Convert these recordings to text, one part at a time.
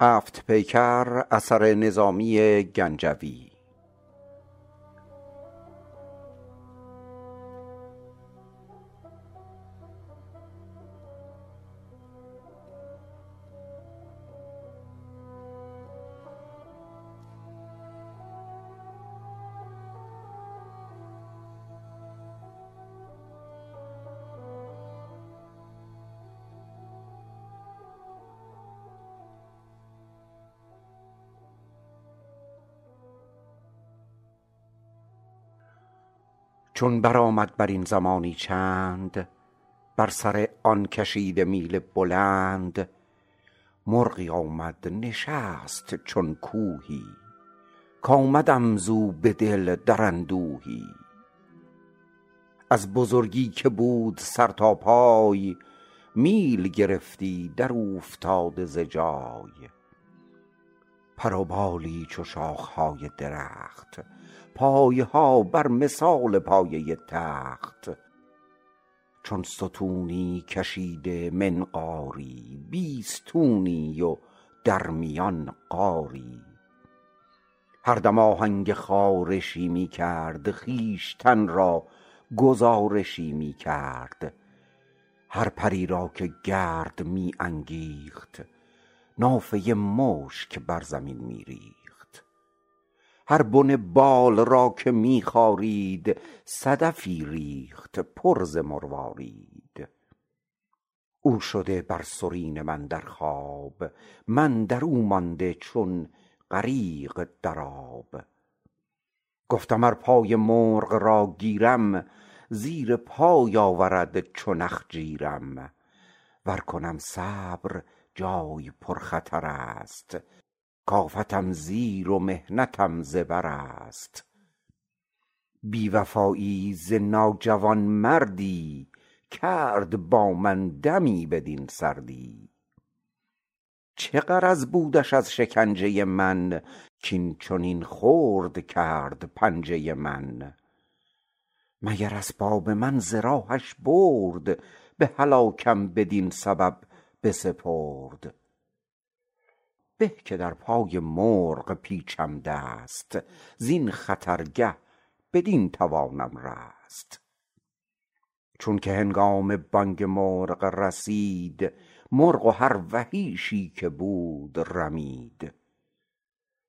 هفت پیکر اثر نظامی گنجوی چون برآمد برین زمانی چند بر سر آن کشیده میل بلند مرغی آمد نشست چون کوهی کآمدم زو به دل در اندوهی. از بزرگی که بود سر تا پای میل گرفتی در اوفتاده ز جای. پر و بالی چو شاخ های درخت. پایها بر مثال پایه تخت. چون ستونی کشیده منقاری بیستونی و در میان غاری هر دم آهنگ خارشی می کرد خویشتن را گزارشی می کرد. هر پری را که گرد می انگیخت نافه مشک بر زمین می ریخت هر بن بال را که می خارید صدفی ریخت پر ز مروارید او شده بر سرین من در خواب من در او مانده چون غریق در آب. گفتم ار پای مرغ را گیرم زیر پای آورد چو نخجیرم ور کنم صبر جای پر خطر است. کآفتم زیر و محنتم زبر است. بی وفایی ز ناجوانمردی کرد با من دمی بدین سردی. چه غرض بودش از شکنجه من کاین چنین خرد کرد پنجه من؟ مگر اسباب من ز راهش برد به هلاکم بدین سبب بسپرد. به که در پای مرغ پیچم دست زین خطرگه بدین توانم رست. چونکه هنگام بانگ مرغ رسید مرغ و هر وحیشی که بود رمید.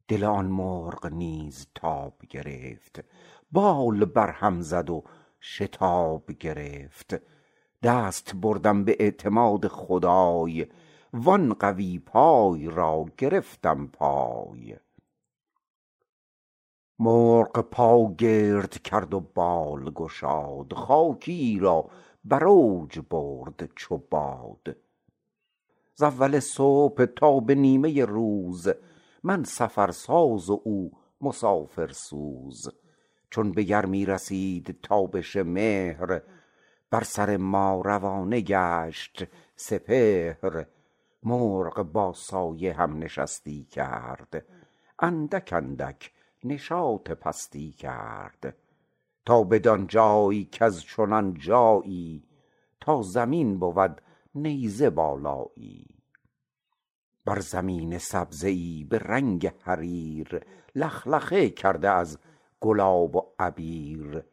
دل آن مرغ نیز تاب گرفت بال بر هم زد و شتاب گرفت. دست بردم به اعتماد خدای وآن قوی پای را گرفتم پای. مرغ پا گرد کرد و بال گشاد خاکیی را بر اوج برد چو باد. ز اول صبح تا به نیمه روز من سفرساز و او مسافر سوز چون به گرمی رسید تابش مهر بر سر ما روانه گشت سپهر. مرغ با سایه هم نشستی کرد. اندک اندک نشاط پستی کرد. تا بدان جای کز چنان جایی تا زمین بود نیزه بالایی. بر زمین سبزه ای به رنگ حریر لخلخه کرده از گلاب و عبیر.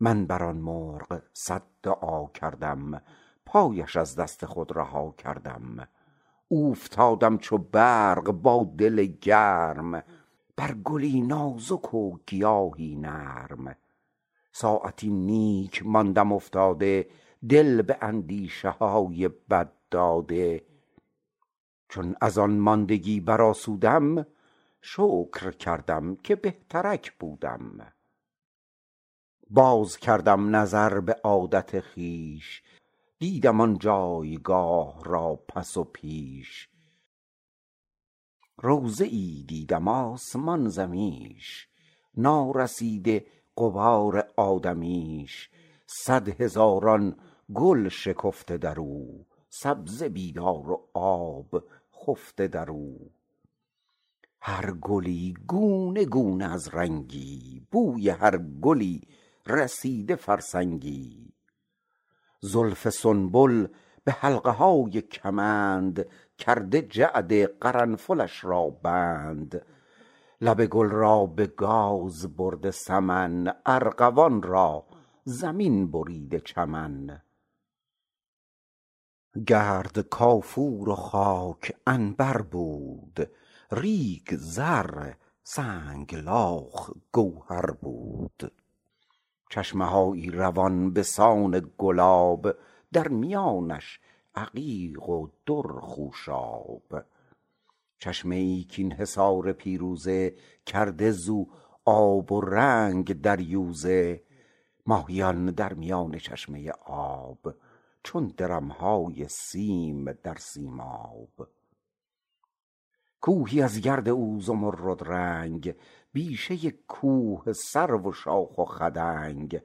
من بر آن مرغ صد دعا کردم پایش از دست خود رها کردم. اوفتادم چو برق با دل گرم بر گلی نازک و گیاهی نرم. ساعتی نیک ماندم افتاده دل به اندیشه های بد داده. چون از آن ماندگی برآسودم شکر کردم که بهترک بودم. باز کردم نظر به عادت خویش دیدم آن جایگاه را پس و پیش. روضه ای دیدم آسمان زمیش نارسیده غبار آدمیش. صد هزاران گل شکفته در او سبزه بیدار و آب خفته در او. هر گلی گونه گونه از رنگی بوی هر گلی رسیده فرسنگی. زلف سنبل به حلقه های کمند کرده جعد قرنفلش را بند. لب گل را به گاز برده سمن ارغوان را زمین بریده چمن. گرد کافور و خاک عنبر بود ریگ زر سنگلاخ گوهر بود. چشمه هایی روان به سان گلاب در میانش عقیق و در خوشاب چشمه ای کاین حصار پیروزه کرده زو آب و رنگ دریوزه ماهیان در میان چشمه آب چون درم های سیم در سیماب. کوهی از گرد او زمرد رنگ بیشه کوه سرو و شاخ و خدنگ.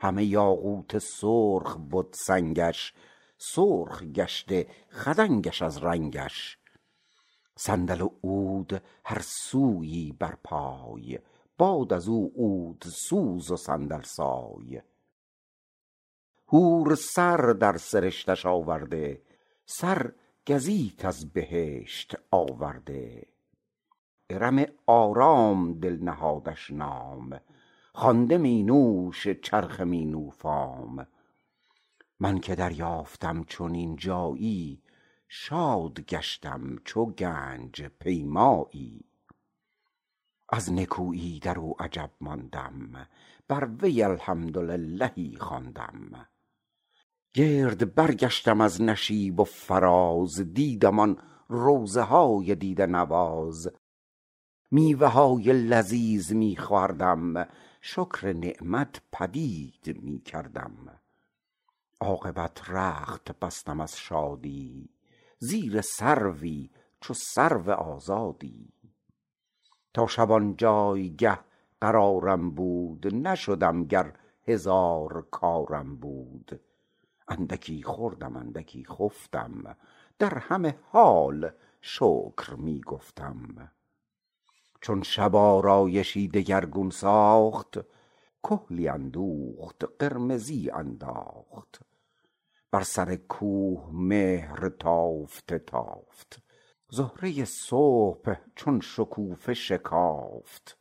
همه یاقوت سرخ بد سنگش سرخ گشته خدنگش از رنگش. صندل و عود هر سویی بر پای باد ازو عودسوز و صندل سای. حور سر در سرشتش آورده سر گزیت از بهشت آورده. ارم آرام دل نهادش نام. خوانده می نوش چرخ می نوفام. من که دریافتم چنین جایی شاد گشتم چو گنج پیمایی. از نکویی در او عجب ماندم بر وی الحمدللهی خواندم. گرد برگشتم از نشیب و فراز دیدم آن روضه های دیده نواز. میوه های لذیذ می خوردم شکر نعمت پدید می کردم عاقبت رخت بستم از شادی. زیر سروی چو سرو آزادی. تا شبان جایگه قرارم بود نشدم گر هزار کارم بود. اندکی خوردم اندکی خفتم. در همه حال شکر می گفتم چون شب آرایشی دگرگون ساخت کحلی اندوخت قرمزی انداخت. بر سر کوه مهر تافته تافت. زهره صبح چون شکوفه شکافت.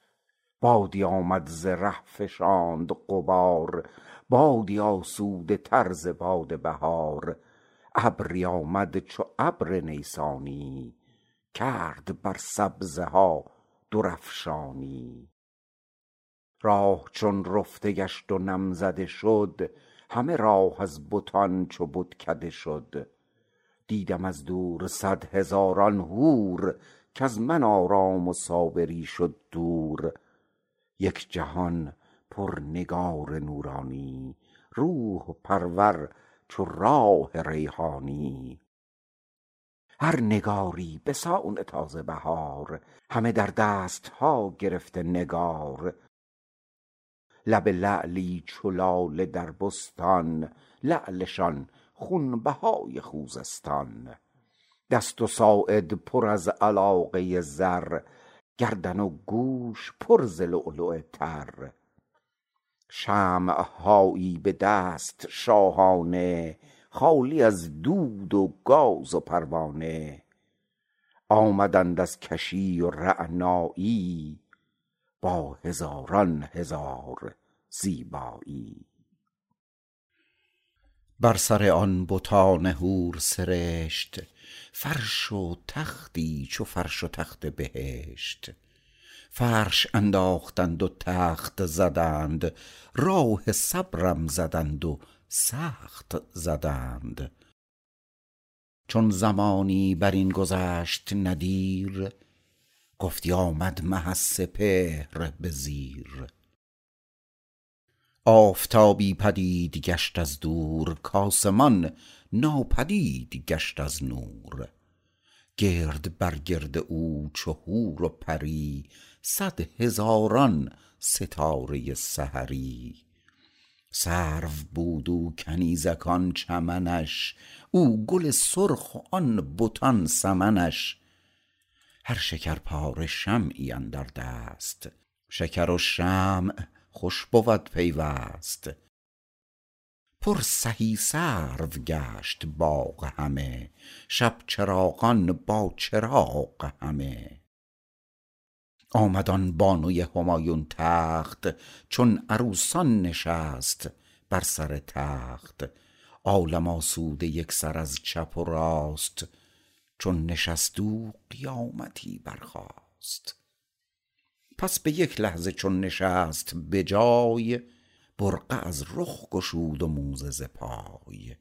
بادی آمد ز ره فشاند غبار بادی آسوده تر ز باد بهار. ابری آمد چو ابر نیسانی کرد بر سبزه ها درافشانی. راه چون رفته گشت و نم زده شد همه راه از بتان چو بتکده شد. دیدم از دور صد هزاران حور کز من آرام و صابری شد دور. یک جهان پر نگار نورانی روح پرور چو راح ریحانی. هر نگاری بسان تازه بهار همه در دست ها گرفته نگار. لب لعلی چو لاله در بستان لعلشان خونبهای خوزستان. دست و ساعد پر از علاقه زر گردن و گوش پر ز لؤلؤ تر. شمع هایی به دست شاهانه خالی از دود و گاز و پروانه. آمدند از کشی و رعنایی با هزاران هزار زیبایی. بر سر آن بتان حور سرشت فرش و تختی چو فرش و تخت بهشت. فرش انداختند و تخت زدند راه صبرم زدند و سخت زدند. چون زمانی برین گذشت ندیر گفتی آمد مه سپهر به زیر. آفتابی پدید گشت از دور کآسمان ناپدید گشت از نور. گرد بر گرد او چو و پری صد هزاران ستاره سحری. سرو بود او کنیزکان چمنش او گل سرخ و آن بتان سمنش. هر شکرپاره شمعی اندر دست شکر و شمع خوش بود پیوست. پر سهی سرو گشت باغ همه شب چراغان با چراغ همه. آمد آن بانوی همایون تخت چون عروسان نشست بر سر تخت. عالم آسوده یکسر از چپ و راست چون نشست او قیامتی برخاست. پس به یک لحظه چون نشست به جای برقع از رخ گشود و موزه ز پای.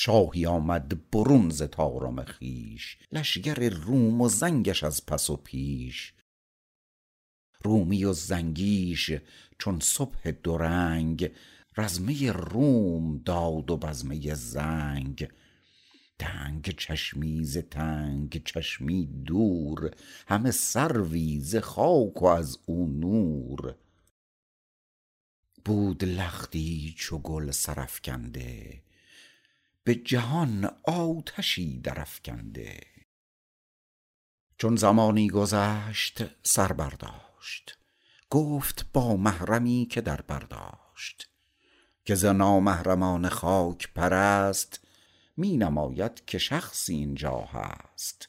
شاهی آمد برون ز طارم خویش لشگر روم و زنگش از پس و پیش. رومی و زنگیش چون صبح دو رنگ رزمه روم داد و بزمه زنگ. تنگ چشمی ز تنگ چشمی دور همه سروی ز خاک و از او نور. بود لختی چو گل سرافکنده به جهان آتشی درافکنده. چون زمانی گذشت سر برداشت. گفت با محرمی که در بر داشت که ز نامحرمان خاک پرست می نماید که شخصی اینجا هست.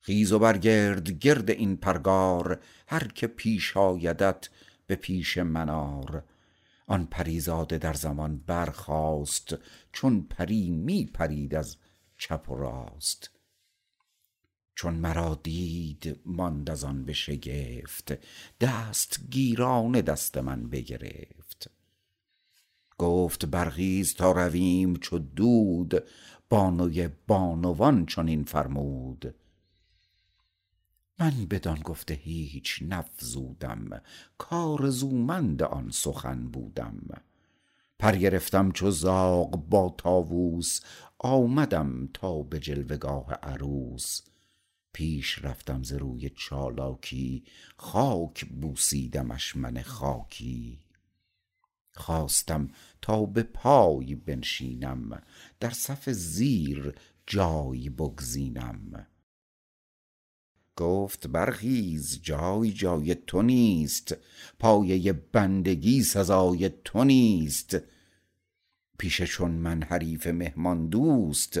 خیز و برگرد گرد این پرگار هر که پیش آیدت به پیش من آر آن پریزاده در زمان برخاست چون پری می پرید از چپ و راست. چون مرا دید ماند از آن به شگفت دست گیرانه دست من بگرفت. گفت برخیز تا رویم چو دود بانوی بانوان چنین فرمود. من بدان گفته هیچ نفزودم کآرزومند آن سخن بودم. پر گرفتم چو زاغ با طاووس آمدم تا به جلوه گاه عروس. پیش رفتم ز روی چالاکی خاک بوسیدمش من خاکی. خواستم تا به پای بنشینم در صف زیر جای بگزینم. گفت برخیز جای جای تو نیست پایه بندگی سزای تو نیست. پیش چون من حریف مهمان دوست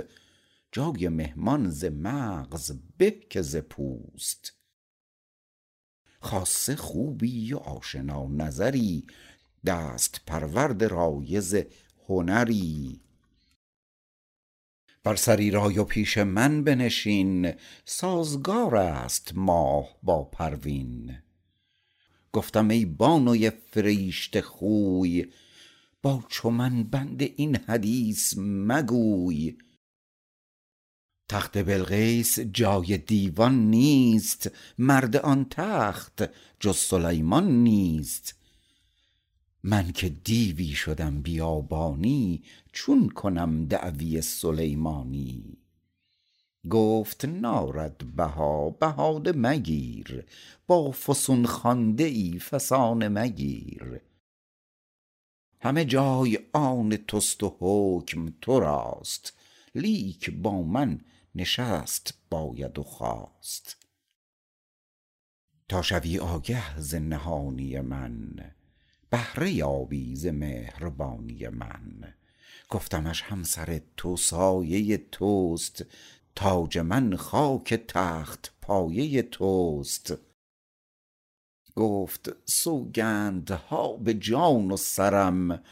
جای مهمان ز مغز به که ز پوست. خاصه خوبی و آشنا نظری دست پرورد رایض هنری. بر سری رای و پیش من بنشین سازگار است ماه با پروین. گفتم ای بانوی فریشته خوی با چو من بند این حدیث مگوی. تخت بلقیس جای دیوان نیست مرد آن تخت جز سلیمان نیست. من که دیوی شدم بیابانی چون کنم دعوی سلیمانی. گفت نارد بها بهاده مگیر با فسون خوانده ای فسانه مگیر. همه جای آن توست و حکم تو راست لیک با من نشست باید و خاست تا شوی آگه ز نهانی من بهره یابی ز مهربانی من. گفتمش همسر تو سایه توست تاج من خاک تخت پایه توست. گفت سوگندها به جان و سرم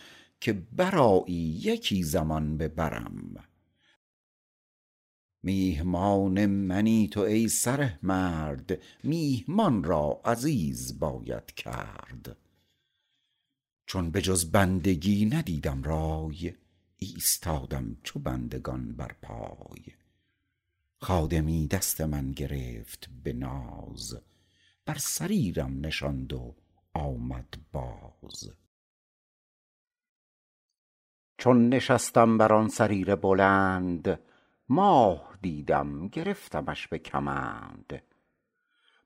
که برآیی یکی زمان به برم میهمان منی تو ای سره مرد میهمان را عزیز باید کرد. چون به جز بندگی ندیدم رای ایستادم چو بندگان بر پای. خادمی دست من گرفت به ناز بر سریرم نشاند و آمد باز. چون نشستم بر آن سریر بلند ماه دیدم گرفتمش به کمند.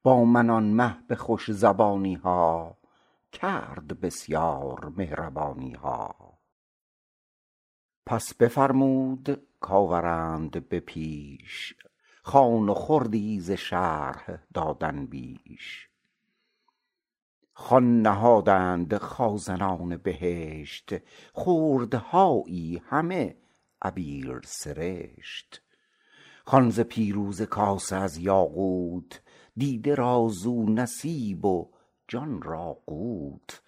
با من آن مه به خوش زبانی ها کرد بسیار مهربانی ها پس بفرمود کآورند به پیش خوان و خردی ز شرح دادن بیش. خوان نهادند خازنان بهشت خردهایی همه عبیر سرشت. خوان ز پیروزه کاسه از یاقوت دیده را زو نصیب و جان را قوت.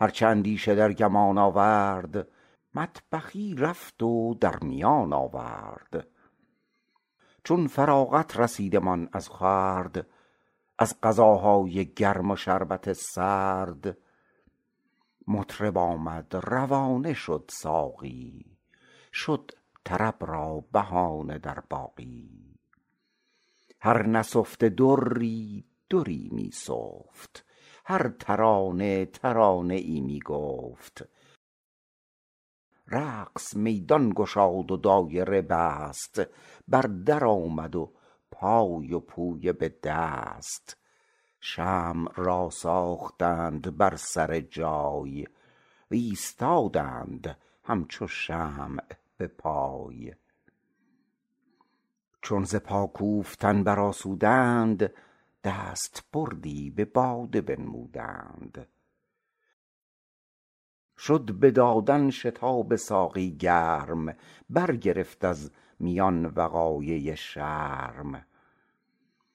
هرچه اندیشه در گمان آورد مطبخی رفت و در میان آورد. چون فراغت رسیدمان از خورد از غذاهای گرم و شربت سرد. مطرب آمد روانه شد ساقی شد طرب را بهانه در باقی. هر نسفته دری دری می سفت. هر ترانه ترانه ای می گفت. رقص میدان گشاد و دایره بست. بر در آمد و پای و پویه به دست. شمع را ساختند بر سر جای. ایستادند همچو شمع به پای. چون ز پا کوفتن برآسودند دستبردی به باده بنمودند. شد به دادن شتاب ساقی گرم برگرفت از میان وقایع شرم.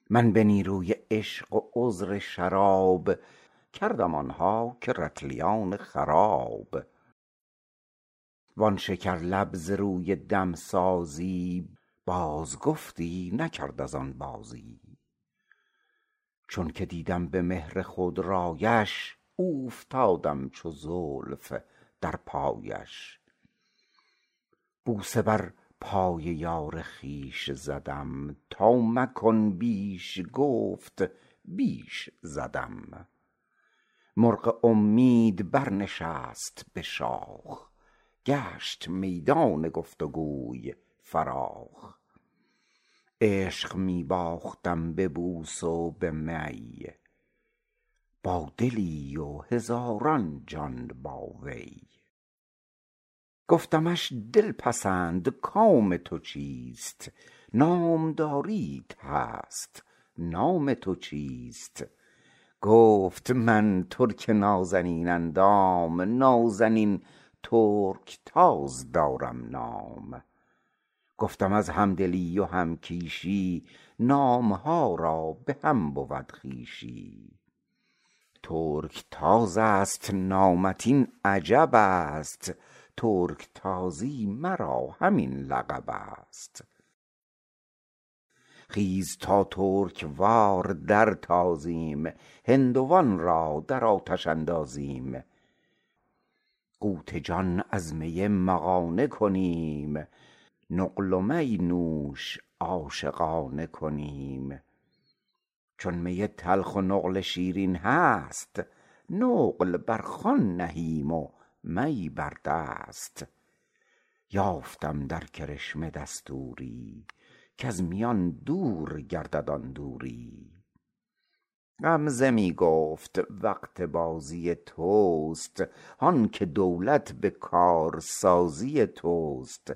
من به نیروی عشق و عذر شراب کردم آنها که رطلیان خراب. وان شکرلب ز روی دمسازی باز گفتی نکرد از آن بازی. چون که دیدم به مهر خود رایش اوفتادم چو زلف در پایش. بوسه بر پای یار خویش زدم تا مکن بیش گفت بیش زدم. مرغ امید برنشست به شاخ گشت میدان گفت و گوی فراخ. عشق می باختم به بوس و به می. با دلی و هزاران جان با وی. گفتمش دلپسند کام تو چیست؟ نامداریت هست نام تو چیست؟ گفت من ترک نازنین اندام نازنین ترکتاز دارم نام. گفتم از همدلی و همکیشی نامها را به هم بود خویشی. ترکتاز ست نامت این عجب است. ترکتازی مرا همین لقب است. خیز تا ترک وار درتازیم هندوان را در آتش اندازیم. قوت جان از می مغانه کنیم. نقل و می نوش عاشقانه کنیم. چون می تلخ و نقل شیرین هست نقل بر خوان نهیم و می بر دست. یافتم در کرشمه دستوری کز میان دور گردد آن دوری. غمزه می گفت وقت بازی توست هان که دولت به کارسازی توست.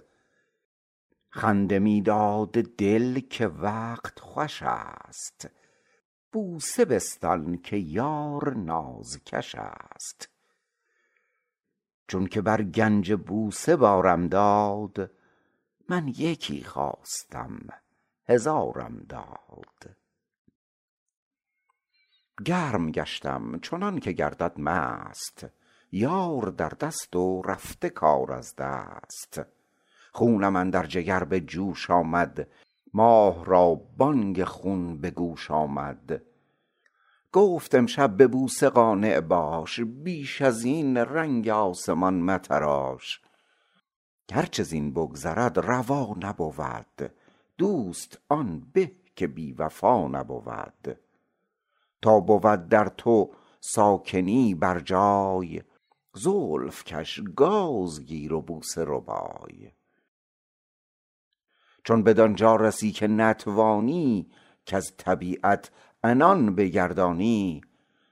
خنده می داد دل که وقت خوش است. بوسه بستان که یار نازکش است. چون که بر گنج بوسه بارم داد من یکی خواستم هزارم داد. گرم گشتم چنان که گردد مست یار در دست و رفته کار از دست. خونم اندر جگر به جوش آمد. ماه را بانگ خون به گوش آمد. گفت امشب به بوسه قانع باش بیش ازین رنگ آسمان متراش. گرچه زین بگذرد روا نبود دوست آن به که بی وفا نبود. تا بود در تو ساکنی بر جای زلف کش گاز گیر و بوسه ربای. چون بدانجا رسی که نتوانی کز طبیعت عنان بگردانی.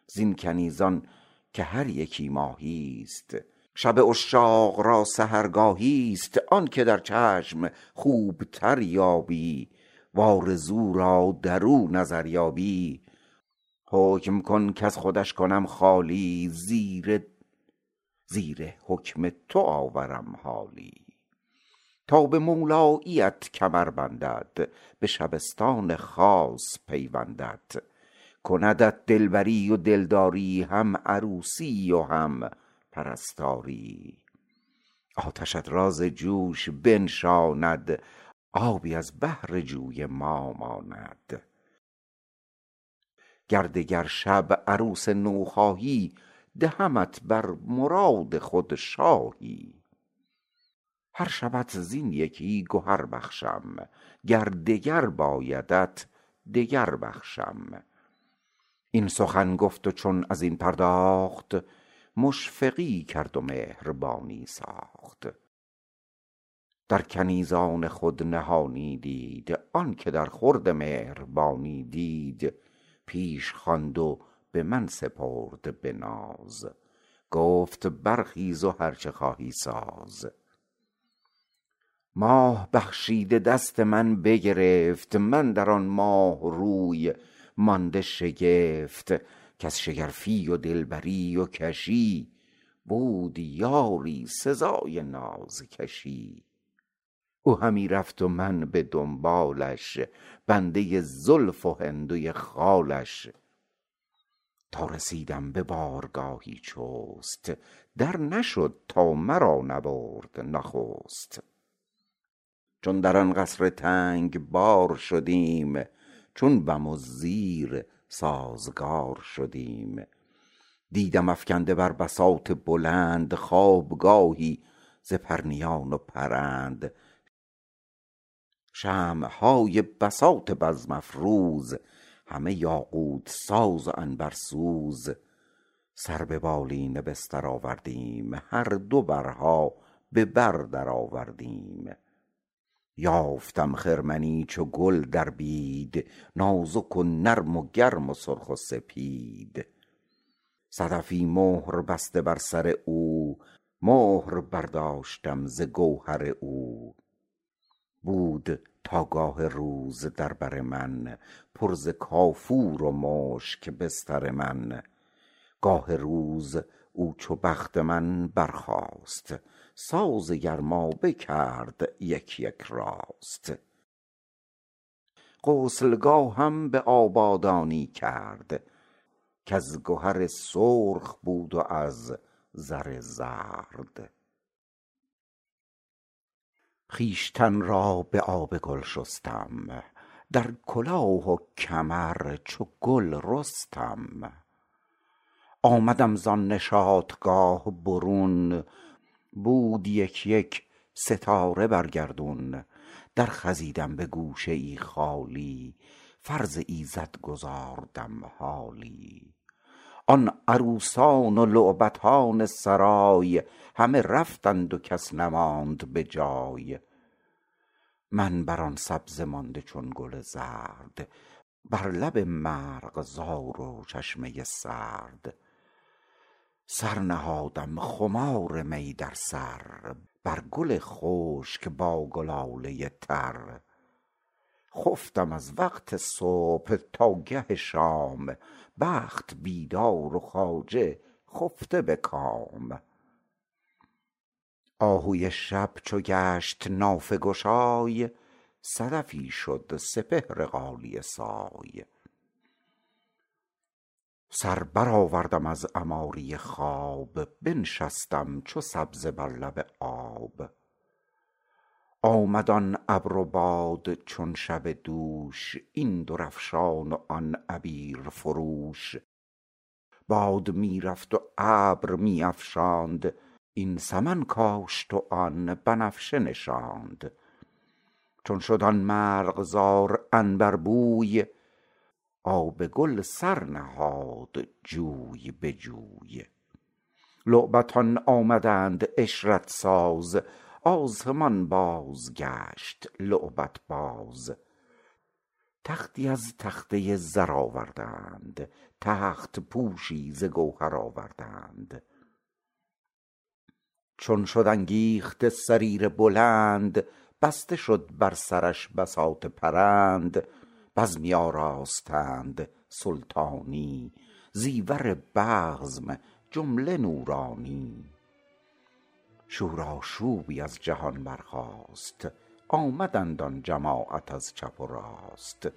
زین کنیزان که هر یکی ماهیست شب عشاق را سحرگاهیست. آنکه در چشم خوبتر یابی و آرزو را درو نظر یابی. حکم کن کز خودش کنم خالی زیر زیر حکم تو آورم حالی. تا به مولاییت کمر بندد به شبستان خاص پیوندد. کندت دلبری و دلداری هم عروسی و هم پرستاری. آتشت را ز جوش بنشاند آبی از بهر جوی ما ماند. گر دگر شب عروس نو خواهی دهمت بر مراد خود شاهی. هر شبت زین یکی گهر بخشم گر دگر بایدت دگر بخشم. این سخن گفت و چون ازین پرداخت مشفقی کرد و مهربانی ساخت. در کنیزان خود نهانی دید آنکه در خورد مهربانی دید. پیش خواند و به من سپرد به ناز. گفت برخیز و هر چه خواهی ساز. ماه بخشیده دست من بگرفت من در آن ماه روی مانده شگفت. کز شگرفی و دلبری و کشی بود یاری سزای نازکشی. او همی رفت و من به دنبالش بنده زلف و هندوی خالش. تا رسیدم به بارگاهی چست در نشد تا مرا نبرد نخست. چون در آن قصر تنگ بار شدیم چون بم و زیر سازگار شدیم. دیدم افکنده بر بساط بلند خوابگاهی ز پرنیان و پرند. شمع های بساط بزم افروز همه یاقوت ساز و عنبرسوز. سر به بالین بستر آوردیم هر دو برها به بر درآوردیم یافتم خرمنی چو گل در بید نازک و نرم و گرم و سرخ و سپید. صدفی مهر بسته بر سر او مهر برداشتم ز گوهر او. بود تا گاه روز در بر من پر ز کافور و مشک بستر من. گاه روز او چو بخت من برخاست. ساز گرمابه کرد یک یک راست. غسلگاهم به آبادانی کرد کز گهر سرخ بود و از زر زرد. خویشتن را به آب گل شستم در کلاه و کمر چو گل رستم. آمدم زان نشاطگاه برون بود یک یک ستاره بر گردون در خزیدم به گوشه ای خالی فرض ایزد گزاردم حالی. آن عروسان و لعبتان سرای همه رفتند و کس نماند به جای. من بر آن سبزه مانده چون گل زرد بر لب مرغزار و چشمه سرد. سر نهادم خمار می در سر بر گل خشک با گلاله تر. خفتم از وقت صبح تا گه شام بخت بیدار و خواجه خفته به کام. آهوی شب چو گشت نافه گشای صدفی شد سپهر غالیه سای. سر برآوردم از عماری خواب بنشستم چو سبزه بر لب آب. آمد آن ابر و باد چون شب دوش این درفشان و آن عبیر فروش. باد می رفت و ابر می افشاند این سمن کاشت و آن بنفشه نشاند. چون شد آن مرغزار عنبربوی آب گل سر نهاد جوی به جوی. لعبتان آمدند عشرت ساز آسمان بازگشت لعبت باز. تختی از تخته زر آوردند تخت پوشی ز گوهر آوردند. چون شد انگیخته سریر بلند بسته شد بر سرش بساط پرند. بزمی آراستند سلطانی زیور بزم جمله نورانی. شوراشوبی از جهان برخاست آمدند آن جماعت از چپ و راست.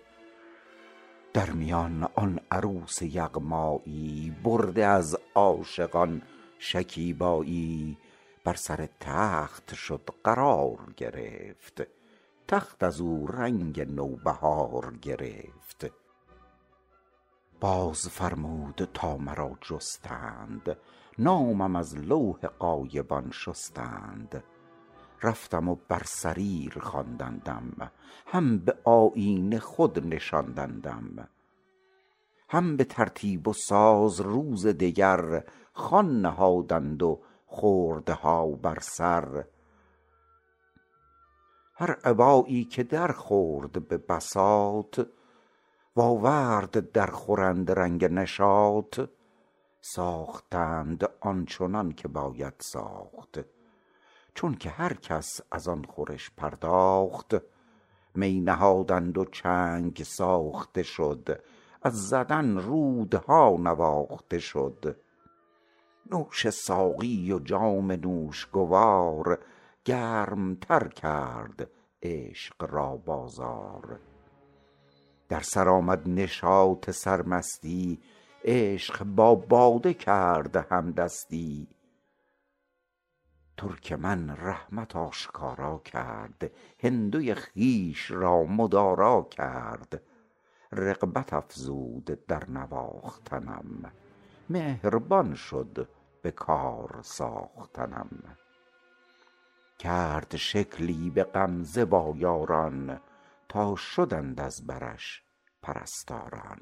در میان آن عروس یغمایی برده از عاشقان شکیبایی بر سر تخت شد قرار گرفت. تخت ازو رنگ نوبهار گرفت. باز فرمود تا مرا جستند نامم از لوح غایبان شستند. رفتم و بر سریر خواندندم هم به آیین خود نشاندندم. هم به ترتیب و ساز روز دگر خوان نهادند و خردها بر سر. هر ابایی که در خورد به بساط و آورد در خورنده رنگ نشاط ساختند آنچنان که باید ساخت. چونک هر کس از آن خورش پرداخت می نهادند و چنگ ساخته شد از زدن رودها نواخته شد. نوش ساقی و جام نوشگوار گرم تر کرد عشق را بازار. در سر آمد نشاط سرمستی عشق با باده کرد همدستی. ترکمن رحمت آشکارا کرد هندوی خویش را مدارا کرد. رغبت افزود در نواختنم مهربان شد به کار ساختنم. کرد شکلی به غمزه با یاران تا شدند از برش پرستاران.